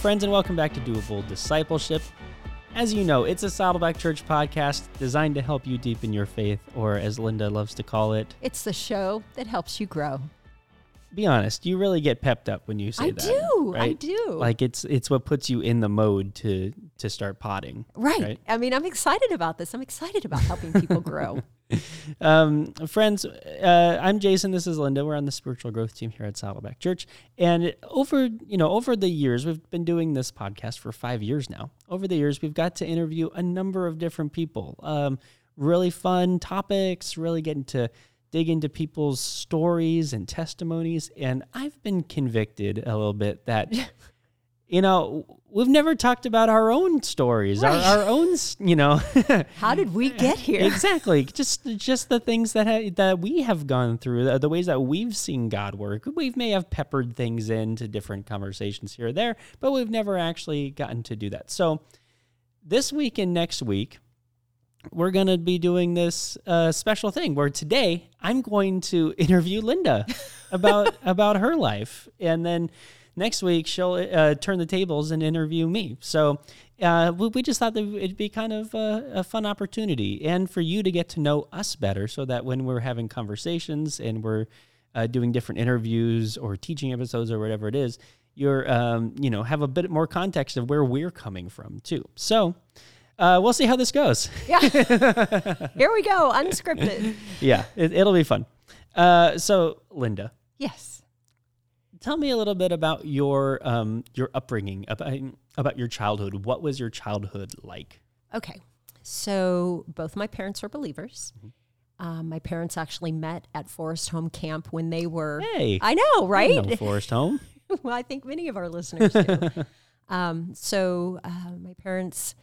friends, and welcome back to Doable Discipleship. As you know, it's a Saddleback Church podcast designed to help you deepen your faith, or as Linda loves to call it, It's the show that helps you grow. be honest, you really get pepped up when you say I that. I do. I do. Like it's it's what puts you in the mode to to start potting. right. right. I mean, I'm excited about this. I'm excited about helping people grow. Um, friends, uh, I'm Jason. This is Linda. We're on the spiritual growth team here at Saddleback Church. And over, you know, over the years, we've been doing this podcast for five years now. Over the years, we've got to interview a number of different people. Um, really fun topics, really getting to dig into people's stories and testimonies. And I've been convicted a little bit that, you know, we've never talked about our own stories, Right. our, our own, you know, How did we get here? exactly. Just just the things that ha- that we have gone through the, the ways that we've seen god work. We may have peppered things into different conversations here or there but we've never actually gotten to do that. So this week and next week we're going to be doing this uh, special thing where today i'm going to interview linda about about her life. And then next week she'll uh, turn the tables and interview me so uh, we, we just thought that it'd be kind of a, a fun opportunity and for you to get to know us better so that when we're having conversations and we're uh, doing different interviews or teaching episodes or whatever it is you're um, you know have a bit more context of where we're coming from too so uh, we'll see how this goes Yeah. here we go. Unscripted. yeah it, it'll be fun uh, so linda Yes. Tell me a little bit about your um, your upbringing about, about your childhood what was your childhood like Okay. So both my parents are believers. Um, my parents actually met at Forest Home Camp when they were. hey I know, right? no forest home well, I think many of our listeners do. um, so uh, my parents,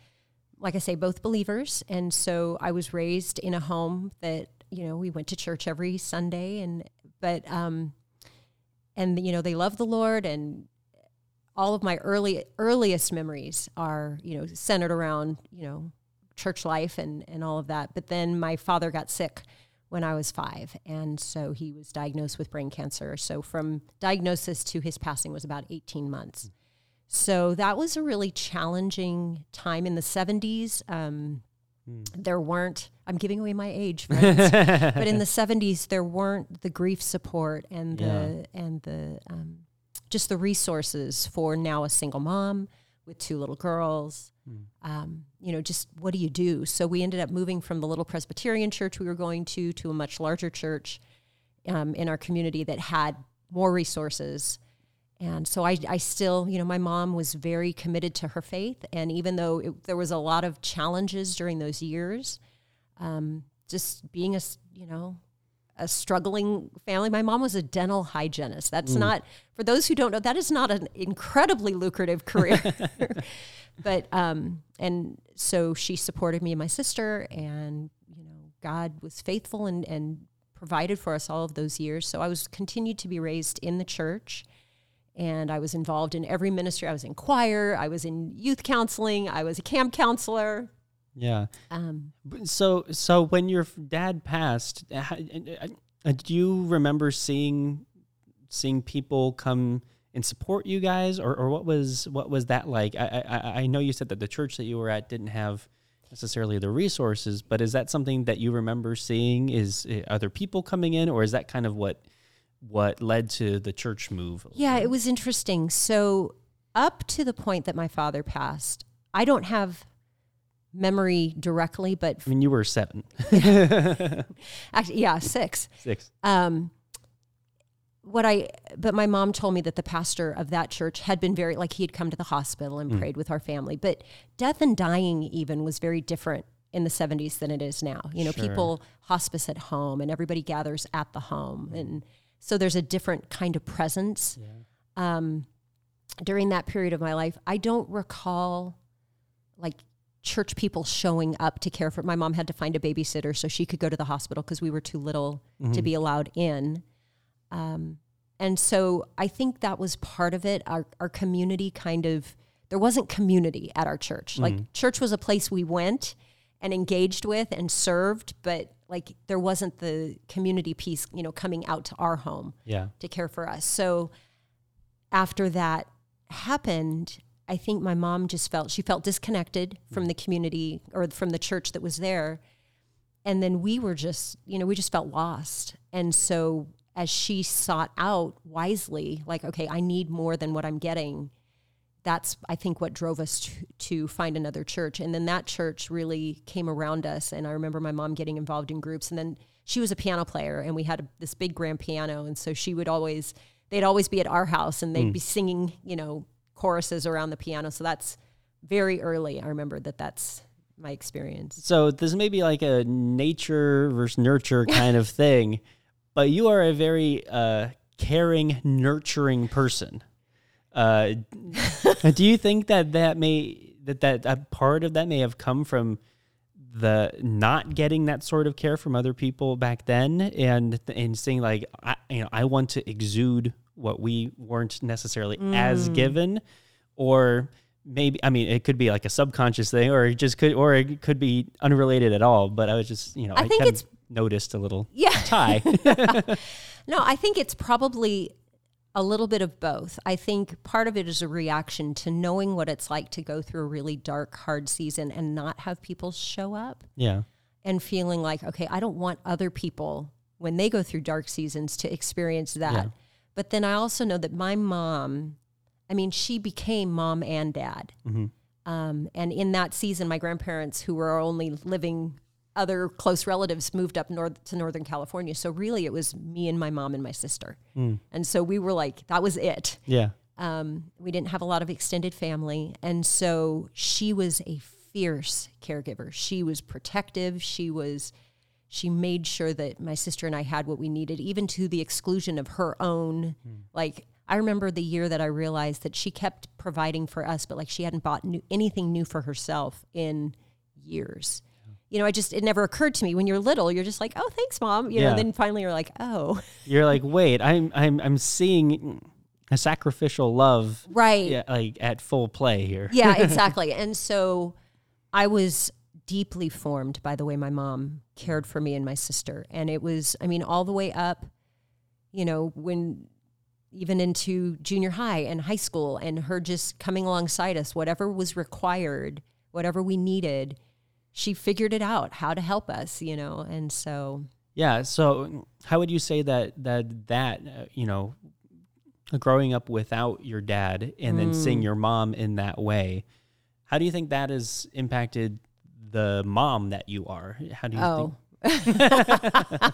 like I say, both believers, and so I was raised in a home that you know we went to church every Sunday, and but um, and you know they love the Lord, and all of my early earliest memories are you know centered around you know church life and and all of that. But then my father got sick when I was five. And so he was diagnosed with brain cancer. So from diagnosis to his passing was about 18 months. So that was a really challenging time in the 70s. Um, There weren't, I'm giving away my age, friends, but in the 70s, there weren't the grief support and the, and the, um, just the resources for now a single mom with two little girls um, you know, just what do you do? So we ended up moving from the little Presbyterian church we were going to to a much larger church um, in our community that had more resources. And so I, I still, you know, my mom was very committed to her faith. And even though it, there was a lot of challenges during those years, um, just being a, you know, a struggling family. My mom was a dental hygienist. That's not, for those who don't know, that is not an incredibly lucrative career. but, um, and so she supported me and my sister, and, you know, God was faithful and, and provided for us all of those years. So I was continued to be raised in the church. And I was involved in every ministry. I was in choir. I was in youth counseling. I was a camp counselor. yeah Um, So, so when your dad passed, uh, how- uh, uh, do you remember seeing seeing people come and support you guys, or, or what was what was that like? I, I I know you said that the church that you were at didn't have necessarily the resources, but is that something that you remember seeing? Is uh, other people coming in, or is that kind of what what led to the church move? Yeah, it was interesting. So, up to the point that my father passed, I don't have memory directly, but I mean, you were seven, actually, yeah, six. six. Um, what I, but my mom told me that the pastor of that church had been very, like, he had come to the hospital and prayed with our family. But death and dying, even, was very different in the 70s than it is now. You know, Sure. people hospice at home and everybody gathers at the home. And so there's a different kind of presence. Um, during that period of my life, I don't recall like church people showing up to care for my mom had to find a babysitter so she could go to the hospital because we were too little to be allowed in. Um, and so i think that was part of it. Our, our community kind of there wasn't community at our church. Like church was a place we went and engaged with and served but like there wasn't the community piece you know coming out to our home Yeah. to care for us. So after that happened, I think my mom just felt she felt disconnected from mm. the community or from the church that was there. And then we were just, you know, we just felt lost. And so as she sought out wisely, like, okay, I need more than what I'm getting. That's, I think, what drove us to, to find another church. And then that church really came around us. And I remember my mom getting involved in groups. And then she was a piano player, and we had a, this big grand piano. And so she would always, they'd always be at our house and they'd mm. be singing, you know, choruses around the piano. So that's very early. I remember that that's my experience. So this may be like a nature versus nurture kind of thing, but you are a very uh, caring, nurturing person. Uh, do you think that that may that that a part of that may have come from the not getting that sort of care from other people back then, and and saying like, I, you know, I want to exude what we weren't necessarily mm. as given, or maybe I mean it could be like a subconscious thing, or it just could, or it could be unrelated at all. But I was just you know I, I think it's noticed a little yeah tie. no, I think it's probably a little bit of both. I think part of it is a reaction to knowing what it's like to go through a really dark, hard season and not have people show up. Yeah. And feeling like, okay, I don't want other people when they go through dark seasons to experience that. Yeah. But then I also know that my mom, I mean, she became mom and dad. Mm-hmm. Um, and in that season, my grandparents, who were only living, other close relatives moved up north to Northern California. So really, it was me and my mom and my sister. Mm. And so we were like, that was it. Yeah. Um, we didn't have a lot of extended family. And so she was a fierce caregiver. She was protective. She was she made sure that my sister and I had what we needed, even to the exclusion of her own. Mm. Like, I remember the year that I realized that she kept providing for us, but like she hadn't bought new, anything new for herself in years. You know, I just, it never occurred to me when you're little, you're just like, oh, thanks, mom. You yeah. know, then finally you're like, oh. You're like, wait, I'm, I'm, I'm seeing a sacrificial love. Right. Yeah, like at full play here. Yeah, exactly. and so I was deeply formed by the way my mom cared for me and my sister. And it was, I mean, all the way up, you know, when even into junior high and high school, and her just coming alongside us, whatever was required, whatever we needed, she figured it out how to help us, you know. And so, yeah. So, how would you say that that that uh, you know, growing up without your dad and then mm. seeing your mom in that way? How do you think that has impacted the mom that you are? How do you oh. think?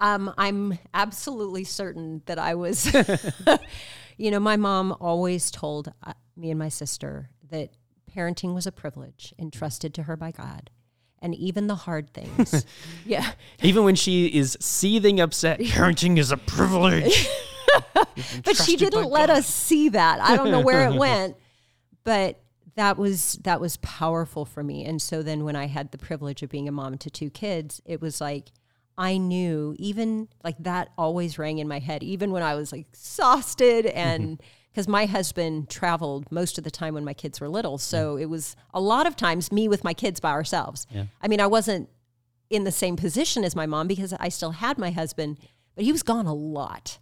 um, I'm absolutely certain that I was, you know, my mom always told uh, me and my sister that parenting was a privilege entrusted to her by God. And even the hard things. yeah. Even when she is seething upset, parenting is a privilege. but she didn't let God. us see that. I don't know where it went. But that was that was powerful for me. And so then when I had the privilege of being a mom to two kids, it was like I knew even like that always rang in my head, even when I was like exhausted mm-hmm. and because my husband traveled most of the time when my kids were little. So yeah. it was a lot of times me with my kids by ourselves. Yeah. I mean, I wasn't in the same position as my mom because I still had my husband, but he was gone a lot.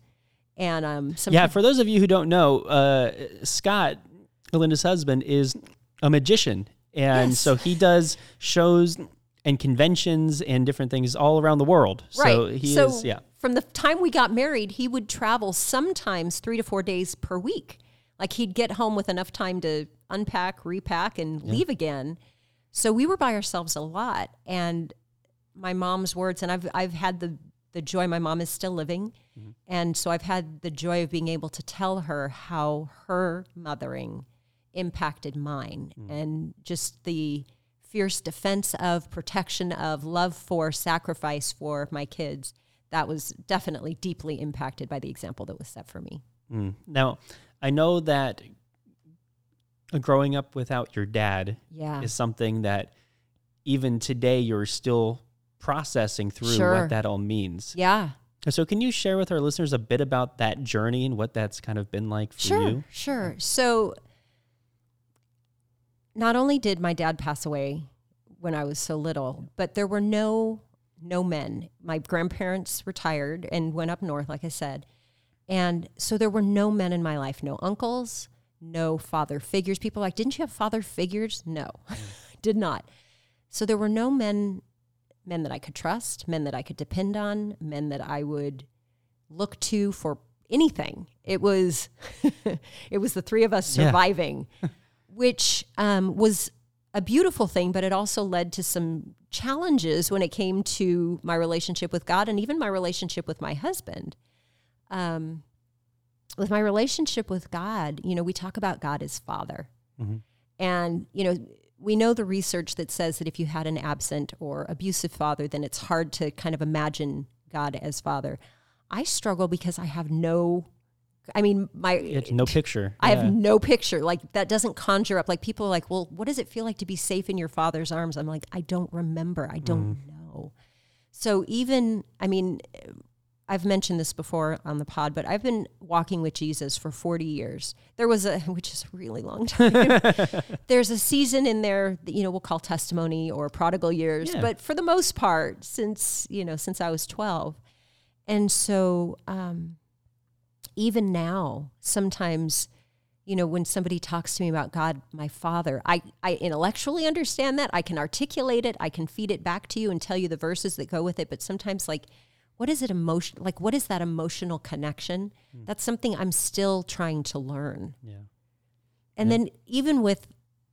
And um, yeah, for those of you who don't know, uh, Scott Melinda's husband is a magician. And yes. so he does shows and conventions and different things all around the world. Right. So he so is, yeah. From the time we got married, he would travel sometimes three to four days per week. Like he'd get home with enough time to unpack, repack, and yeah. leave again. So we were by ourselves a lot. And my mom's words, and I've I've had the the joy. My mom is still living, mm-hmm. and so I've had the joy of being able to tell her how her mothering impacted mine mm. and just the fierce defense of protection of love for sacrifice for my kids that was definitely deeply impacted by the example that was set for me mm. now i know that growing up without your dad yeah. is something that even today you're still processing through sure. what that all means yeah so can you share with our listeners a bit about that journey and what that's kind of been like for sure, you sure so not only did my dad pass away when I was so little, but there were no no men. My grandparents retired and went up north, like I said. And so there were no men in my life, no uncles, no father figures. People are like, didn't you have father figures? No, did not. So there were no men men that I could trust, men that I could depend on, men that I would look to for anything. It was it was the three of us Yeah. surviving, which um, was a beautiful thing, but it also led to some challenges when it came to my relationship with God and even my relationship with my husband. Um, with my relationship with God, you know, we talk about God as Father. And, you know, we know the research that says that if you had an absent or abusive father, then it's hard to kind of imagine God as Father. I struggle because I have no, I mean, my, It's no picture. I Yeah. have no picture. Like that doesn't conjure up. Like people are like, well, what does it feel like to be safe in your father's arms? I'm like, I don't remember. I don't know. So even, I mean, I've mentioned this before on the pod, but I've been walking with Jesus for 40 years. There was a, which is a really long time. There's a season in there that, you know, we'll call testimony or prodigal years, Yeah. but for the most part, since, you know, since I was 12. And so, um, even now, sometimes, you know, when somebody talks to me about God, my Father, I, I intellectually understand that. I can articulate it. I can feed it back to you and tell you the verses that go with it. But sometimes, like, what is it emotion? Like, what is that emotional connection? Hmm. That's something I'm still trying to learn. Yeah. And then even with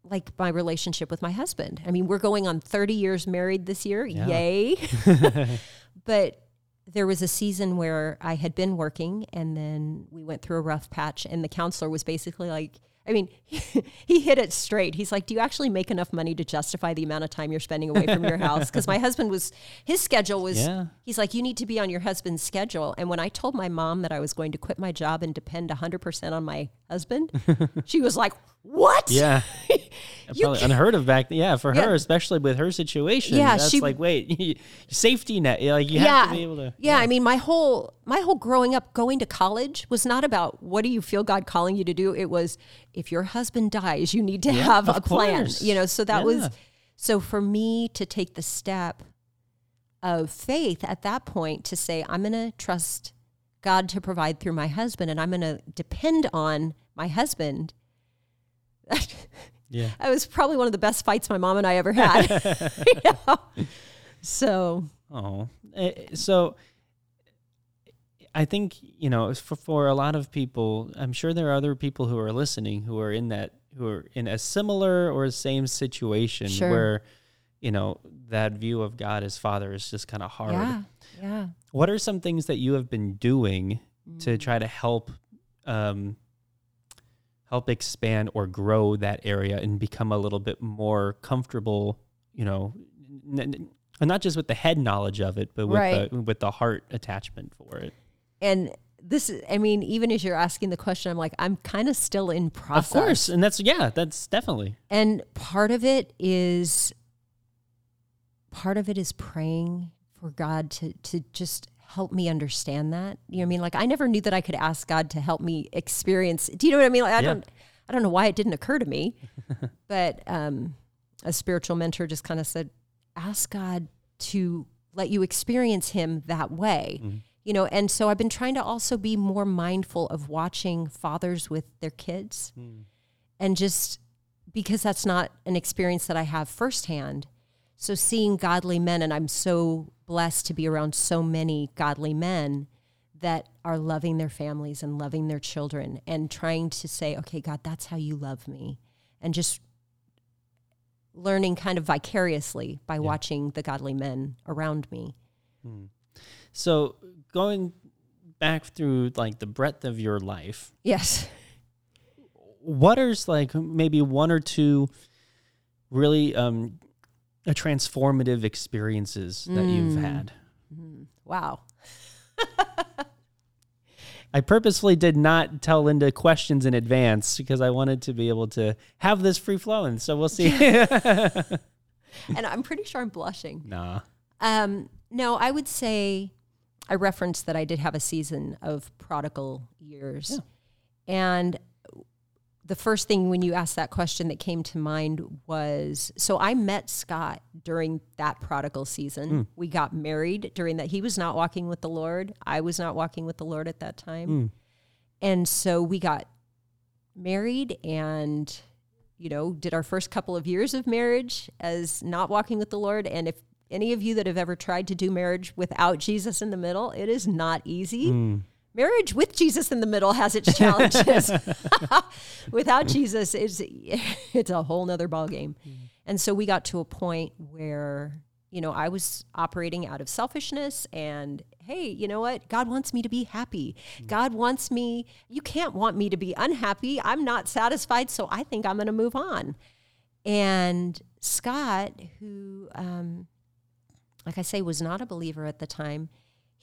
like my relationship with my husband. I mean, we're going on 30 years married this year. Yeah. Yay. but there was a season where I had been working and then we went through a rough patch and the counselor was basically like I mean, he hit it straight. He's like, "Do you actually make enough money to justify the amount of time you're spending away from your house?" Because my husband was, his schedule was. Yeah. He's like, "You need to be on your husband's schedule." And when I told my mom that I was going to quit my job and depend 100 percent on my husband, she was like, "What?" Yeah. Probably unheard of back Yeah, for Yeah. her, especially with her situation. Yeah, That's she- like, wait, safety net. Like, you yeah, have to be able to. yeah. I mean, my whole my whole growing up, going to college was not about what do you feel God calling you to do. It was if your husband dies, you need to Yeah, have a plan. course. You know, so that was so for me to take the step of faith at that point to say I'm going to trust God to provide through my husband, and I'm going to depend on my husband. Yeah. That was probably one of the best fights my mom and I ever had. You know? So Oh, Eh, so I think you know for for a lot of people, I'm sure there are other people who are listening who are in that who are in a similar or same situation Sure. where you know that view of God as Father is just kind of hard. yeah, yeah. What are some things that you have been doing Mm. to try to help um, help expand or grow that area and become a little bit more comfortable? You know, n- n- and not just with the head knowledge of it, but with Right. the with the heart attachment for it. and this is i mean even as you're asking the question i'm like i'm kind of still in process Of course, and that's yeah, that's definitely and part of it is part of it is praying for god to to just help me understand that. You know what i mean? Like i never knew that i could ask god to help me experience do you know what i mean? Like i Yeah. don't i don't know why it didn't occur to me but um a spiritual mentor just kind of said ask god to let you experience him that way. You know and so i've been trying to also be more mindful of watching fathers with their kids and just because that's not an experience that i have firsthand so seeing godly men and i'm so blessed to be around so many godly men that are loving their families and loving their children and trying to say okay god that's how you love me. And just learning kind of vicariously by watching the godly men around me. So going back through like the breadth of your life. yes. what are like maybe one or two really um uh, transformative experiences that you've Mm. had. Wow. I purposefully did not tell linda questions in advance because i wanted to be able to have this free flowing so we'll see. And i'm pretty sure i'm blushing. Nah. Um, no, I would say I referenced that I did have a season of prodigal years. And the first thing when you asked that question that came to mind was so I met Scott during that prodigal season. We got married during that. He was not walking with the Lord. I was not walking with the Lord at that time. And so we got married and you know did our first couple of years of marriage as not walking with the lord and if any of you that have ever tried to do marriage without jesus in the middle it is not easy Mm. Marriage with jesus in the middle has its challenges. Without jesus it's it's a whole nother ballgame. And so we got to a point where you know i was operating out of selfishness and hey you know what? God wants me to be happy. God wants me you can't want me to be unhappy. I'm not satisfied so i think i'm going to move on. And scott who um, like i say was not a believer at the time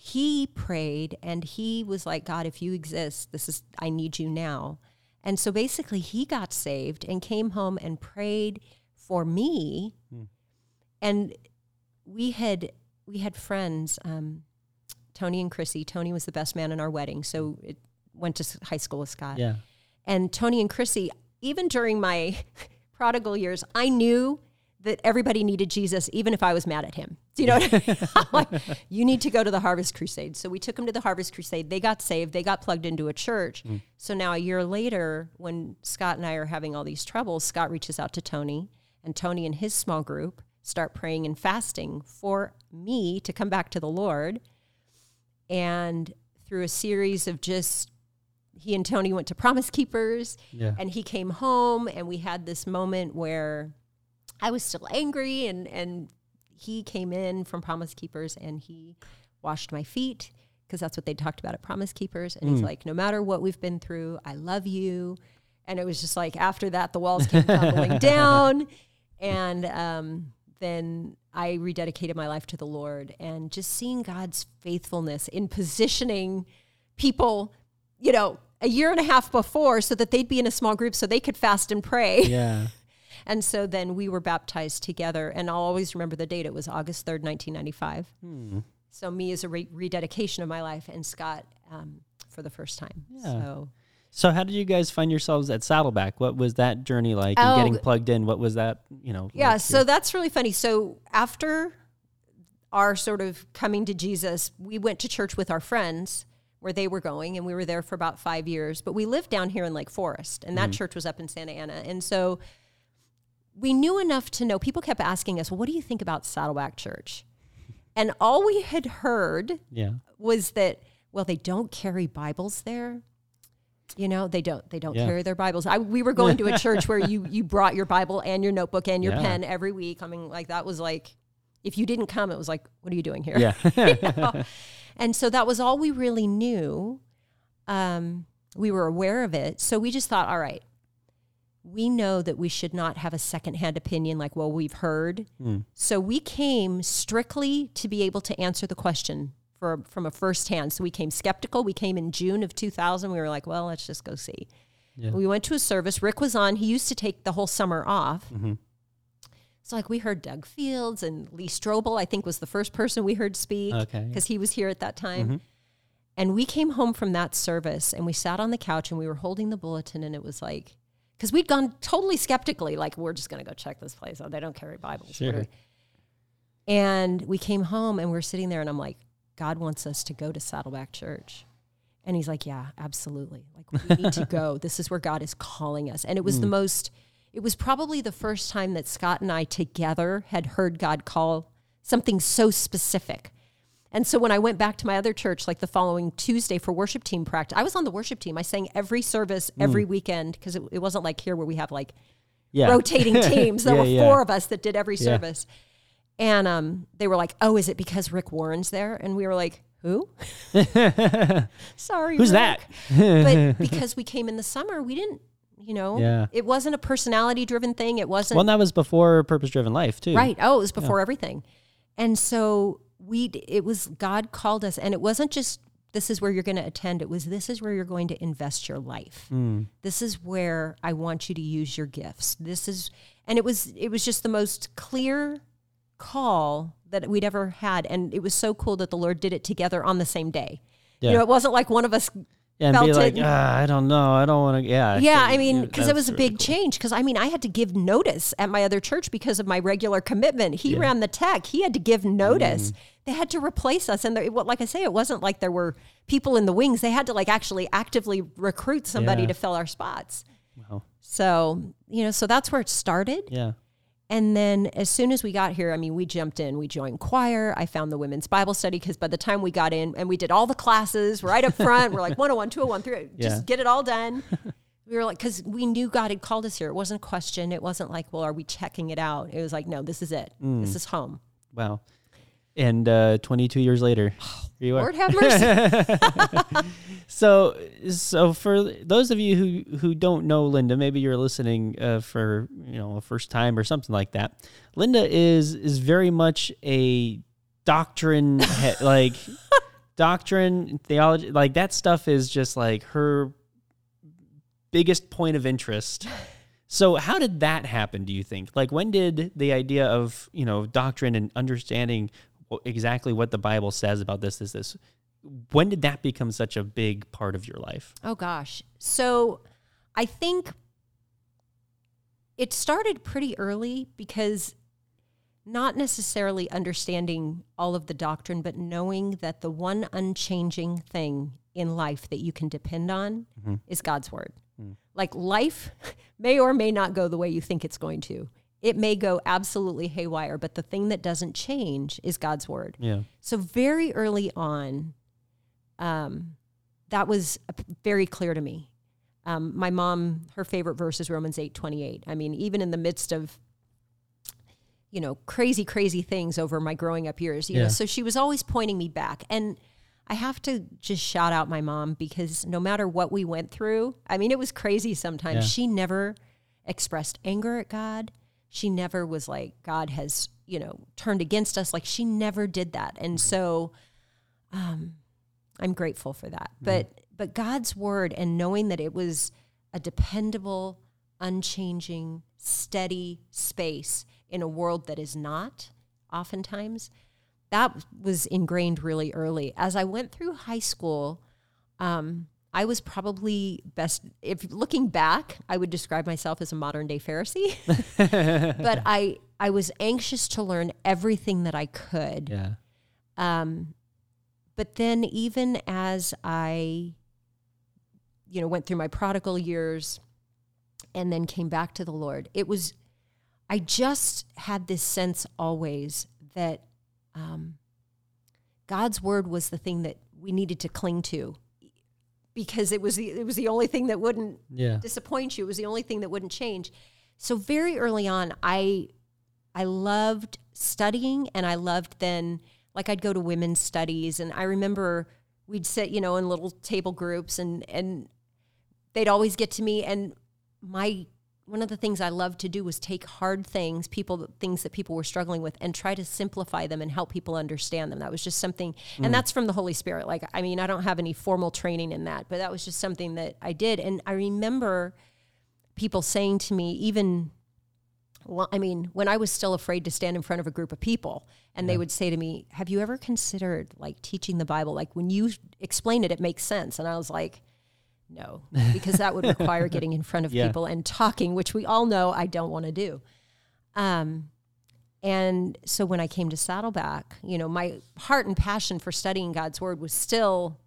he prayed and he was like god if you exist this is i need you now. And so basically he got saved and came home and prayed for me. And we had we had friends um, tony and chrissy. Tony was the best man in our wedding so it went to high school with scott. Yeah. and Tony and Chrissy, even during my prodigal years, I knew that everybody needed Jesus, even if I was mad at him. Do you know what I mean? Like, you need to go to the Harvest Crusade. So we took him to the Harvest Crusade. They got saved. They got plugged into a church. Mm. So now a year later, when Scott and I are having all these troubles, Scott reaches out to Tony, and Tony and his small group start praying and fasting for me to come back to the Lord. And through a series of just he and Tony went to Promise Keepers Yeah. and he came home and we had this moment where I was still angry and and he came in from Promise Keepers and he washed my feet because that's what they talked about at Promise Keepers and he's like no matter what we've been through I love you and it was just like after that the walls came tumbling down and um then I rededicated my life to the Lord and just seeing God's faithfulness in positioning people, you know, a year and a half before so that they'd be in a small group so they could fast and pray. Yeah. And so then we were baptized together. And I'll always remember the date. It was August 3rd, 1995. Hmm. So me as a re- rededication of my life and Scott um, for the first time. Yeah. So So how did you guys find yourselves at Saddleback? What was that journey like? And Oh, getting plugged in, what was that? You know. Yeah, like so that's really funny. So after our sort of coming to Jesus, we went to church with our friends where they were going, and we were there for about five years. But we lived down here in Lake Forest, and that church was up in Santa Ana. And so we knew enough to know. People kept asking us, "Well, what do you think about Saddleback Church?" And all we had heard yeah. was that well they don't carry bibles there you know they don't they don't Yeah. carry their bibles I, we were going to a church where you you brought your bible and your notebook and your Yeah. pen every week i mean like that was like if you didn't come it was like what are you doing here Yeah. You know? and so that was all we really knew um, we were aware of it so we just thought all right we know that we should not have a secondhand opinion like well we've heard Hmm. so we came strictly to be able to answer the question for, from a first hand so we came skeptical we came in june of 2000 we were like well let's just go see Yeah. we went to a service rick was on he used to take the whole summer off Mhm. so like we heard doug fields and lee strobel i think was the first person we heard speak Okay. because he was here at that time Mhm. and we came home from that service and we sat on the couch and we were holding the bulletin and it was like because we'd gone totally skeptically like we're just going to go check this place out. They don't carry bibles Sure. and we came home and we're sitting there and i'm like god wants us to go to saddleback church. And he's like yeah absolutely. Like we need to go. This is where god is calling us. And it was the mm. most it was probably the first time that scott and i together had heard god call something so specific and so when I went back to my other church, like the following Tuesday for worship team practice, I was on the worship team. I sang every service every weekend because it, it wasn't like here where we have like Yeah. rotating teams. There Yeah, were yeah. four of us that did every Yeah. service. And um, they were like, "Oh, is it because Rick Warren's there?" And we were like, "Who?" Sorry, Who's Rick. that? but because we came in the summer, we didn't. You know, Yeah. it wasn't a personality driven thing. It wasn't well, that was before Purpose Driven Life, too. Right. Oh, it was before everything. And so we it was God called us and it wasn't just this is where you're going to attend. It was this is where you're going to invest your life. Mm. This is where I want you to use your gifts. This is and it was it was just the most clear call that we'd ever had and it was so cool that the Lord did it together on the same day. Yeah. You know, it wasn't like one of us Yeah, and be like, ah, I don't know. I don't want to. Yeah. yeah, I mean, because it was a really big cool. change. Because I mean, I had to give notice at my other church because of my regular commitment. He Yeah. ran the tech; he had to give notice. Mm. They had to replace us, and there, like I say, it wasn't like there were people in the wings. They had to like actually actively recruit somebody Yeah. to fill our spots. Wow. So, you know, so that's where it started. Yeah. And then as soon as we got here, I mean, we jumped in, we joined choir. I found the women's Bible study because by the time we got in and we did all the classes right up front, we're like 101, 201, 3, Yeah. just get it all done. we were like, because we knew God had called us here. It wasn't a question. It wasn't like, well, are we checking it out? It was like, no, this is it. Mm. This is home. Wow. And uh, 22 years later, here you are. Lord have mercy. So, so for those of you who who don't know Linda, maybe you're listening uh, for you know a first time or something like that. Linda is is very much a doctrine he- like doctrine theology like that stuff is just like her biggest point of interest. So how did that happen do you think? Like when did the idea of, you know, doctrine and understanding exactly what the Bible says about this this this when did that become such a big part of your life? Oh gosh. So I think it started pretty early because not necessarily understanding all of the doctrine, but knowing that the one unchanging thing in life that you can depend on mm-hmm. is God's word. Mm. Like life may or may not go the way you think it's going to. It may go absolutely haywire, but the thing that doesn't change is God's word. Yeah. So very early on, um, that was very clear to me. Um, my mom, her favorite verse is Romans eight twenty eight. I mean, even in the midst of you know crazy, crazy things over my growing up years, you Yeah. know, so she was always pointing me back. And I have to just shout out my mom because no matter what we went through, I mean, it was crazy sometimes. Yeah. She never expressed anger at God. She never was like, God has, you know, turned against us. Like, she never did that. And so, um, I'm grateful for that. But, but God's word and knowing that it was a dependable, unchanging, steady space in a world that is not oftentimes, that was ingrained really early. As I went through high school, um, I was probably best, if looking back, I would describe myself as a modern day Pharisee. but I, I was anxious to learn everything that I could. Yeah. Um, but then even as I, you know, went through my prodigal years and then came back to the Lord, it was, I just had this sense always that um, God's word was the thing that we needed to cling to because it was the, it was the only thing that wouldn't Yeah. disappoint you. It was the only thing that wouldn't change. So very early on, I I loved studying, and I loved then like I'd go to women's studies, and I remember we'd sit, you know, in little table groups, and and they'd always get to me, and my one of the things I loved to do was take hard things, people things that people were struggling with, and try to simplify them and help people understand them. That was just something, and mm. that's from the Holy Spirit. Like, I mean, I don't have any formal training in that, but that was just something that I did, and I remember people saying to me, even well, I mean, when I was still afraid to stand in front of a group of people, and they would say to me, "Have you ever considered like teaching the Bible? Like when you explain it, it makes sense." And I was like, "No," because that would require getting in front of Yeah. people and talking, which we all know I don't want to do. Um, and so when I came to Saddleback, you know, my heart and passion for studying God's Word was still,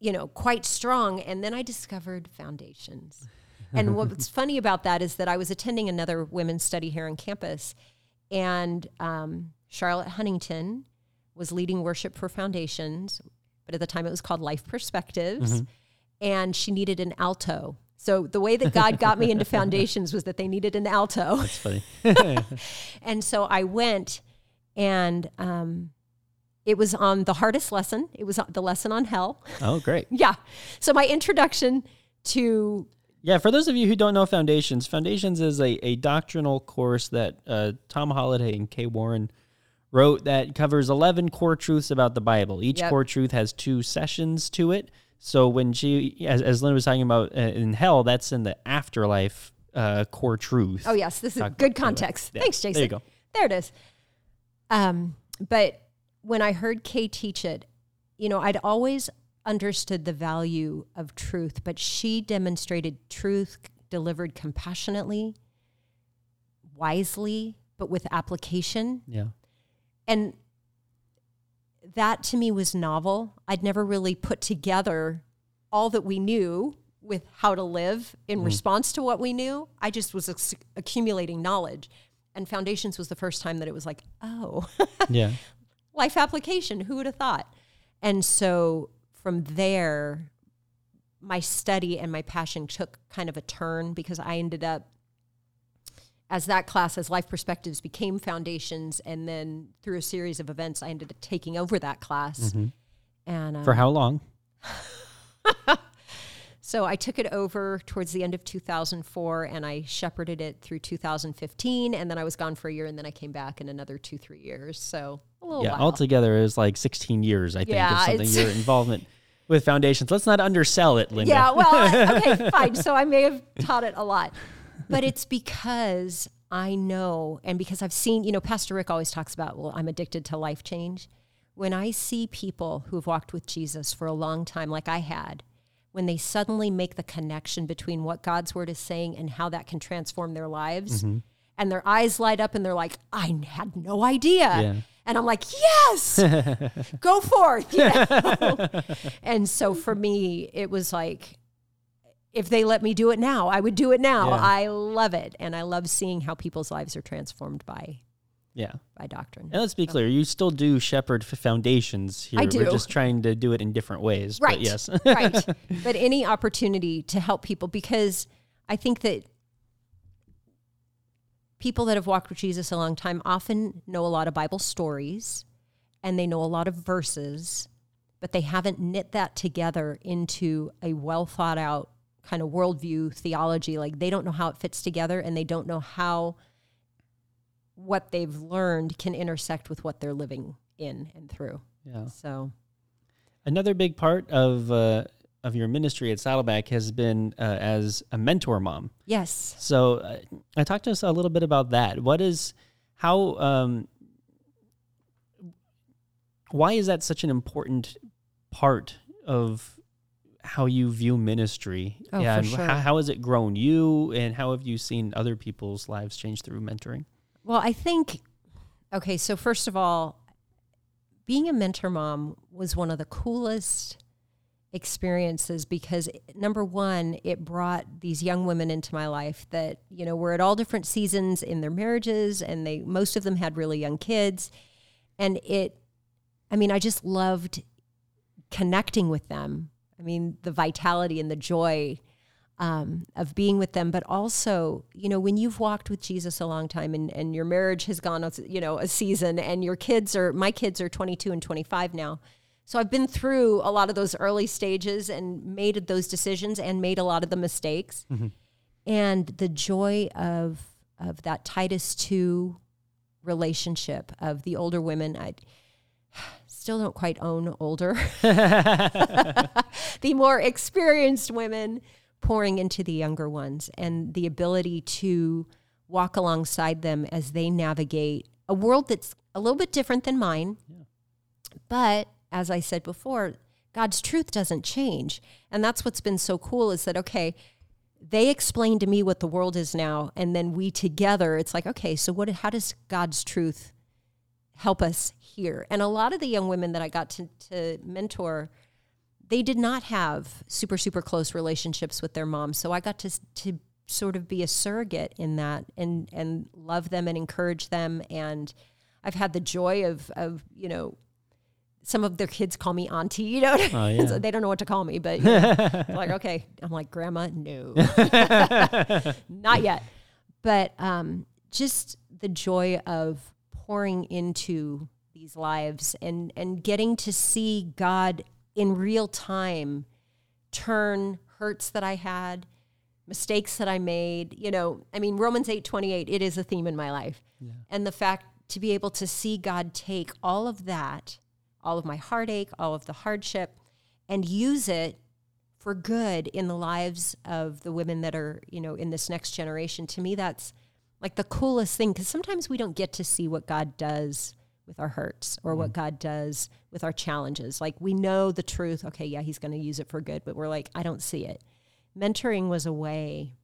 you know, quite strong. And then I discovered foundations. And what's funny about that is that I was attending another women's study here on campus, and um, Charlotte Huntington was leading worship for Foundations, but at the time it was called Life Perspectives, and she needed an alto. So the way that God got me into Foundations was that they needed an alto. That's funny. And so I went, and um, it was on the hardest lesson. It was the lesson on hell. oh, great. Yeah. So my introduction to Yeah, for those of you who don't know Foundations, Foundations is a, a doctrinal course that uh, Tom Holladay and Kay Warren wrote that covers 11 core truths about the Bible. Each Yep. core truth has two sessions to it. So when she, as, as Lynn was talking about uh, in hell, that's in the afterlife uh, core truth. oh yes, this is Talk- good context. yeah, Thanks, Jason. There you go. There it is. Um, but when I heard Kay teach it, you know, I'd always understood the value of truth, but she demonstrated truth delivered compassionately, wisely, but with application. Yeah. And that to me was novel. I'd never really put together all that we knew with how to live in mm-hmm. response to what we knew. I just was ex- accumulating knowledge. And Foundations was the first time that it was like, oh, Yeah. life application. Who would have thought? And so from there, my study and my passion took kind of a turn because I ended up, as that class, as Life Perspectives became Foundations, and then through a series of events, I ended up taking over that class. And uh, For how long? so I took it over towards the end of 2004 and I shepherded it through 2015. And then I was gone for a year and then I came back in another two, three years. So a little yeah, while. altogether it was like 16 years, I think, Yeah, of something your involvement with foundations. Let's not undersell it, Linda. Yeah, well, okay, fine. So I may have taught it a lot, but it's because I know, and because I've seen, you know, Pastor Rick always talks about, well, I'm addicted to life change. When I see people who've walked with Jesus for a long time, like I had, when they suddenly make the connection between what God's word is saying and how that can transform their lives, mm-hmm. and their eyes light up and they're like, I had no idea. Yeah. And I'm like, yes, go forth. You know? and so for me, it was like, if they let me do it now, I would do it now. Yeah. I love it. And I love seeing how people's lives are transformed by Yeah. by doctrine. And let's be clear, you still do shepherd foundations here. I We're do. just trying to do it in different ways. Right. But yes. right. But any opportunity to help people because I think that people that have walked with Jesus a long time often know a lot of Bible stories and they know a lot of verses, but they haven't knit that together into a well thought out kind of worldview theology. Like they don't know how it fits together and they don't know how what they've learned can intersect with what they're living in and through. yeah. So Another big part of uh, of your ministry at Saddleback has been uh, as a mentor mom. yes. So, uh, I talked to us a little bit about that. What is how um, why is that such an important part of how you view ministry? Oh, for and sure. how, how has it grown you, and how have you seen other people's lives change through mentoring? Well, I think, okay, so first of all, being a mentor mom was one of the coolest experiences because number one, it brought these young women into my life that, you know, were at all different seasons in their marriages and they, most of them had really young kids. And it, I mean, I just loved connecting with them. I mean, the vitality and the joy um, of being with them, but also, you know, when you've walked with Jesus a long time and, and your marriage has gone, you know, a season and your kids are, my kids are 22 and 25 now. So I've been through a lot of those early stages and made those decisions and made a lot of the mistakes. And the joy of, of that Titus 2 relationship of the older women, I still don't quite own older. the more experienced women pouring into the younger ones and the ability to walk alongside them as they navigate a world that's a little bit different than mine. But as I said before, God's truth doesn't change. And that's what's been so cool is that, okay, they explain to me what the world is now. And then we together, it's like, okay, so what, how does God's truth help us here? And a lot of the young women that I got to, to mentor, they did not have super super close relationships with their moms. So i got to to sort of be a surrogate in that and and love them and encourage them. And i've had the joy of of you know some of their kids call me auntie you know? Oh, yeah. So they don't know what to call me but you know, like okay. I'm like grandma no. Not yet. But um just the joy of pouring into these lives and and getting to see god in real time turn hurts that I had, mistakes that I made. You know, I mean, Romans eight twenty eight. It is a theme in my life, and the fact to be able to see God take all of that, all of my heartache, all of the hardship, and use it for good in the lives of the women that are you know in this next generation. To me, that's like the coolest thing because sometimes we don't get to see what God does with our hurts or what mm-hmm. God does with our challenges. Like we know the truth. Okay, yeah, he's going to use it for good, but we're like, I don't see it. Mentoring was a way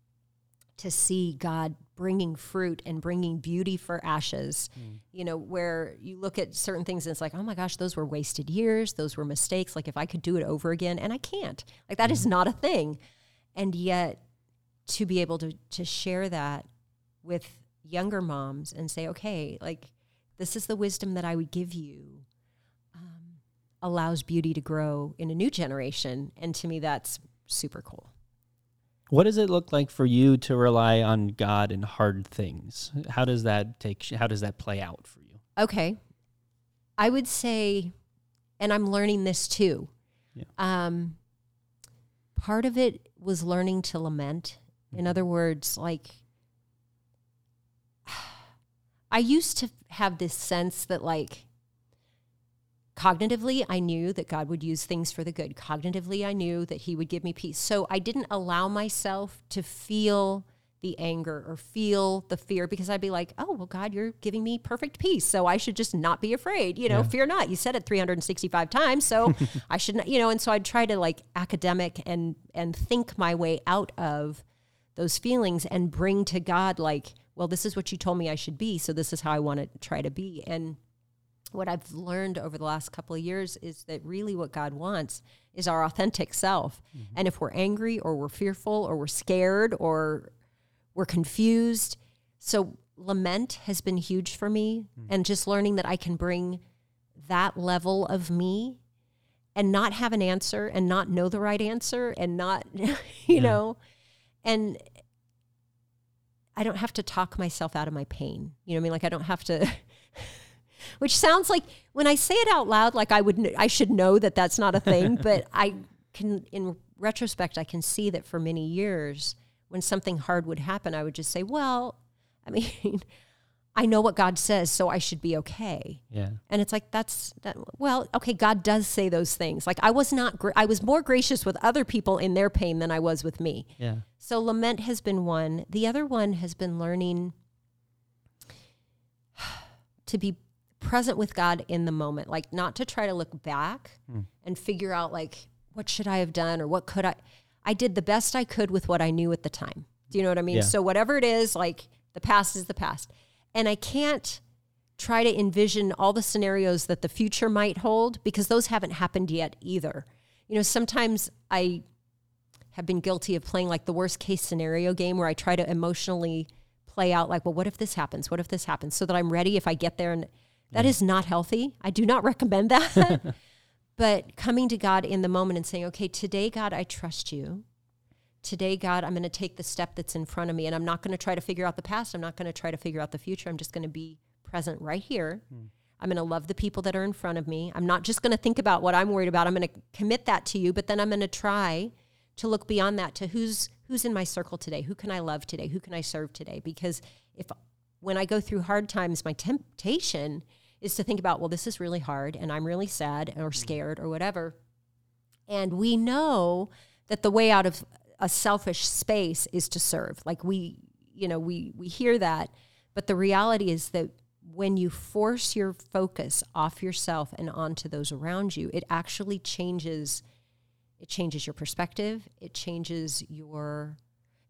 to see God bringing fruit and bringing beauty for ashes. Mm. You know, where you look at certain things and it's like, oh my gosh, those were wasted years. Those were mistakes. Like if I could do it over again, and I can't. Like that is mm-hmm. not a thing. And yet to be able to to share that with younger moms and say, okay, like this is the wisdom that I would give you, um, allows beauty to grow in a new generation. And to me, that's super cool. What does it look like for you to rely on God in hard things? How does that take? How does that play out for you? Okay, I would say, and I'm learning this too. Yeah. Um, part of it was learning to lament. In other words, like I used to have this sense that like cognitively I knew that God would use things for the good. Cognitively I knew that he would give me peace. So I didn't allow myself to feel the anger or feel the fear because I'd be like, "Oh, well God, you're giving me perfect peace, so I should just not be afraid, you know, Yeah. fear not." You said it 365 times, so I should not, you know, and so I'd try to like academic and and think my way out of those feelings and bring to God like, well, this is what you told me I should be, so this is how I want to try to be. And what I've learned over the last couple of years is that really what God wants is our authentic self. Mm-hmm. And if we're angry or we're fearful or we're scared or we're confused, so lament has been huge for me mm-hmm. and just learning that I can bring that level of me and not have an answer and not know the right answer and not you Yeah. know and I don't have to talk myself out of my pain. You know what I mean? Like I don't have to which sounds like when I say it out loud like I would I should know that that's not a thing, but I can in retrospect I can see that for many years when something hard would happen I would just say, "Well, I mean, I know what God says, so I should be okay." Yeah. And it's like that's that. Well, okay, God does say those things. Like I was not. Gra- I was more gracious with other people in their pain than I was with me. Yeah. So lament has been one. The other one has been learning to be present with God in the moment, like not to try to look back Hmm. and figure out like what should I have done or what could I. I did the best I could with what I knew at the time. Do you know what I mean? Yeah. So whatever it is, like the past is the past, and I can't try to envision all the scenarios that the future might hold because those haven't happened yet either. You know, sometimes I have been guilty of playing like the worst case scenario game where I try to emotionally play out like, well, what if this happens? What if this happens? So that I'm ready if I get there. And that is not healthy. I do not recommend that. but coming to God in the moment and saying, okay, today, God, I trust you. Today, God, I'm going to take the step that's in front of me and I'm not going to try to figure out the past. I'm not going to try to figure out the future. I'm just going to be present right here. Hmm. I'm going to love the people that are in front of me. I'm not just going to think about what I'm worried about. I'm going to commit that to you, but then I'm going to try to look beyond that to who's who's in my circle today. Who can I love today? Who can I serve today? Because if when I go through hard times, my temptation is to think about, well, this is really hard and I'm really sad or hmm. scared or whatever. And we know that the way out of a selfish space is to serve. Like we, you know, we we hear that, but the reality is that when you force your focus off yourself and onto those around you, it actually changes it changes your perspective, it changes your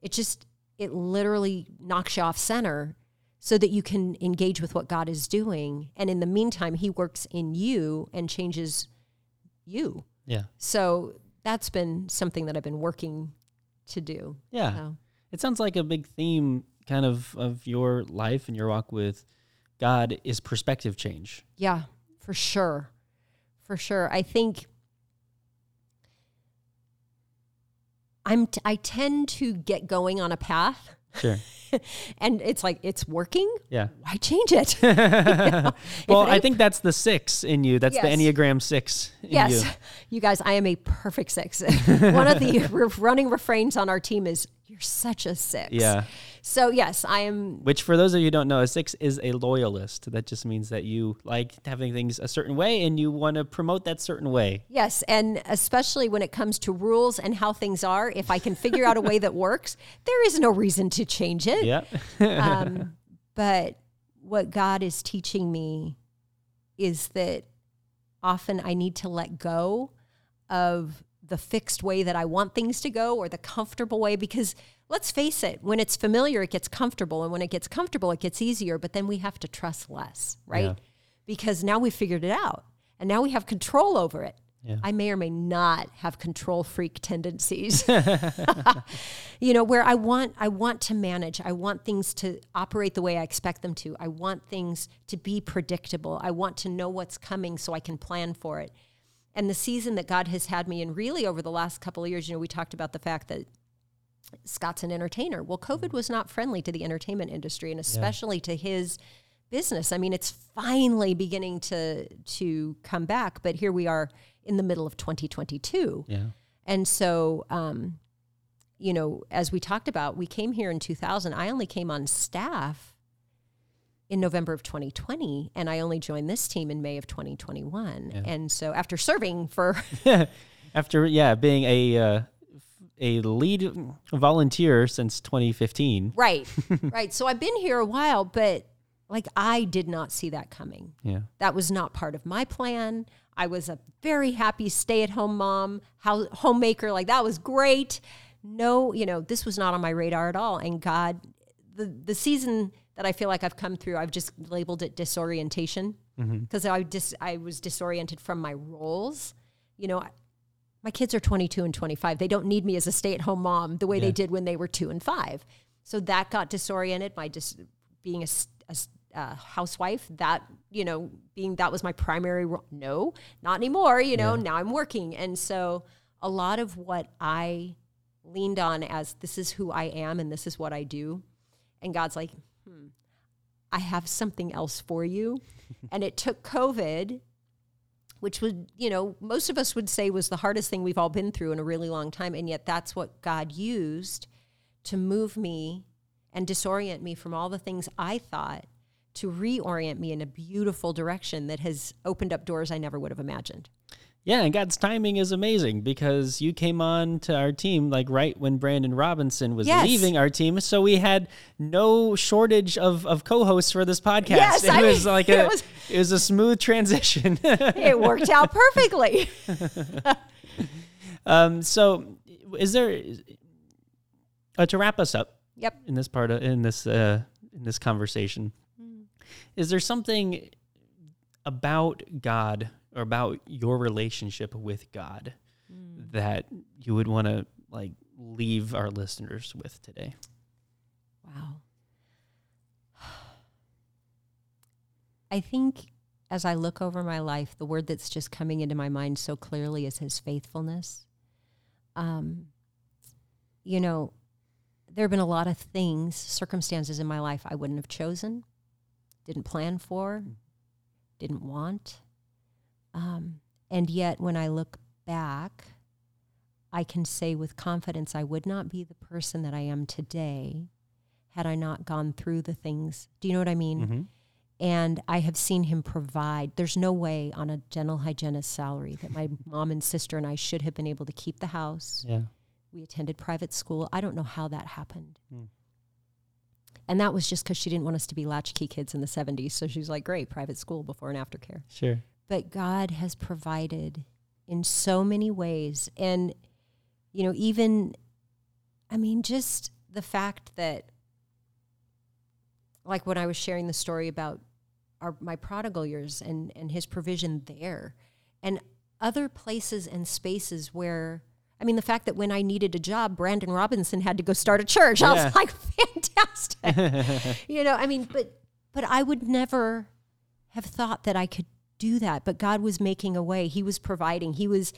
it just it literally knocks you off center so that you can engage with what God is doing and in the meantime he works in you and changes you. Yeah. So that's been something that I've been working to do. Yeah. So, It sounds like a big theme kind of of your life and your walk with God is perspective change. yeah, for sure. For sure. I think I'm t- I tend to get going on a path Sure. and it's like it's working. Yeah. Why change it? well, it I think that's the six in you. That's the Enneagram six in Yes, you. you guys, I am a perfect six. One of the running refrains on our team is "You're such a six. Yeah. So yes, I am. Which, for those of you who don't know, a six is a loyalist. That just means that you like having things a certain way and you want to promote that certain way. Yes, and especially when it comes to rules and how things are, if I can figure out a way that works, there is no reason to change it. Yeah. um, but what God is teaching me is that often I need to let go of the fixed way that I want things to go or the comfortable way because let's face it, when it's familiar, it gets comfortable. And when it gets comfortable, it gets easier. But then we have to trust less, right? Yeah. Because now we've figured it out and now we have control over it. Yeah. I may or may not have control freak tendencies. you know, where I want I want to manage. I want things to operate the way I expect them to. I want things to be predictable. I want to know what's coming so I can plan for it. And the season that God has had me in really over the last couple of years, you know, we talked about the fact that Scott's an entertainer. Well, COVID was not friendly to the entertainment industry and especially to his business. I mean, it's finally beginning to to come back, but here we are in the middle of 2022. Yeah. And so, um, you know, as we talked about, we came here in 2000. I only came on staff in November of 2020, and I only joined this team in May of 2021. Yeah. And so, after serving for After yeah, being a uh, a lead volunteer since 2015. right, right, so I've been here a while, but like I did not see that coming. Yeah. That was not part of my plan. I was a very happy stay-at-home mom, how, homemaker. Like that was great. No, you know, this was not on my radar at all. And God, the the season that I feel like I've come through, I've just labeled it disorientation because I just I was disoriented from my roles. You know, my kids are 22 and 25. They don't need me as a stay-at-home mom the way Yeah. they did when they were two and five. So that got disoriented. by just being a uh, housewife, that you know, being that was my primary role. No, not anymore. You know, Yeah. now I'm working, and so a lot of what I leaned on as this is who I am and this is what I do, and God's like, hmm, I have something else for you, and it took COVID which would, you know, most of us would say was the hardest thing we've all been through in a really long time. And yet that's what God used to move me and disorient me from all the things I thought to reorient me in a beautiful direction that has opened up doors I never would have imagined. Yeah, and God's timing is amazing because you came on to our team like right when Brandon Robinson was Yes. leaving our team, so we had no shortage of, of co-hosts for this podcast. Yes, it I was mean, like it a was- it was a smooth transition. It worked out perfectly. um, so, is there uh, to wrap us up Yep. in this part of in this uh, in this conversation? Is there something about God or about your relationship with God that you would want to like leave our listeners with today? Wow. I think as I look over my life, the word that's just coming into my mind so clearly is his faithfulness. Um, you know, there have been a lot of things, circumstances in my life I wouldn't have chosen, didn't plan for, didn't want. Um, and yet, when I look back, I can say with confidence I would not be the person that I am today had I not gone through the things. Do you know what I mean? Mm-hmm. And I have seen him provide. There's no way on a dental hygienist salary that my mom and sister and I should have been able to keep the house. Yeah. We attended private school. I don't know how that happened. Hmm. And that was just because she didn't want us to be latchkey kids in the 70s. So she's like, great, private school before and after care Sure. But God has provided in so many ways. And, you know, even, I mean, just the fact that, like when I was sharing the story about our, my prodigal years and, and his provision there, and other places and spaces where, I mean, the fact that when I needed a job, Brandon Robinson had to go start a church. I Yeah. was like, fantastic you know i mean but but i would never have thought that i could do that but god was making a way. He was providing. He was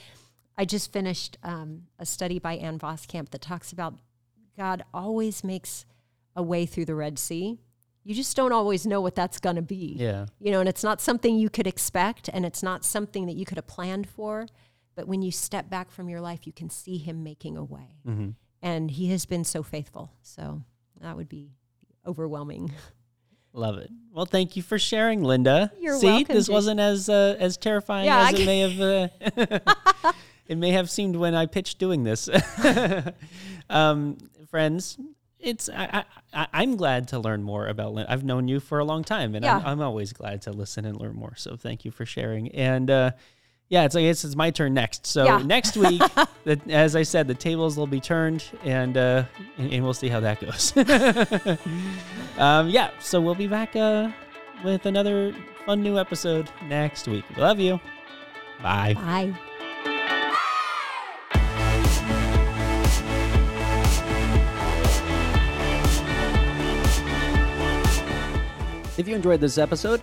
i just finished um, a study by ann voskamp that talks about god always makes a way through the red sea. You just don't always know what that's going to be. Yeah. you know and it's not something you could expect and it's not something that you could have planned for but when you step back from your life you can see him making a way. Mm-hmm. and he has been so faithful. So that would be overwhelming Love it. Well, thank you for sharing, Linda. You're See, welcome, this wasn't as uh, as terrifying Yeah, as I it may have. Uh, it may have seemed when I pitched doing this. um, friends, it's I, I, I'm glad to learn more about Linda. I've known you for a long time, and I'm, I'm always glad to listen and learn more. So thank you for sharing. And uh, yeah, it's I guess it's my turn next. So yeah. next week, the, as I said, the tables will be turned, and uh, and, and we'll see how that goes. um, yeah, so we'll be back uh, with another fun new episode next week. Love you. Bye. Bye. If you enjoyed this episode,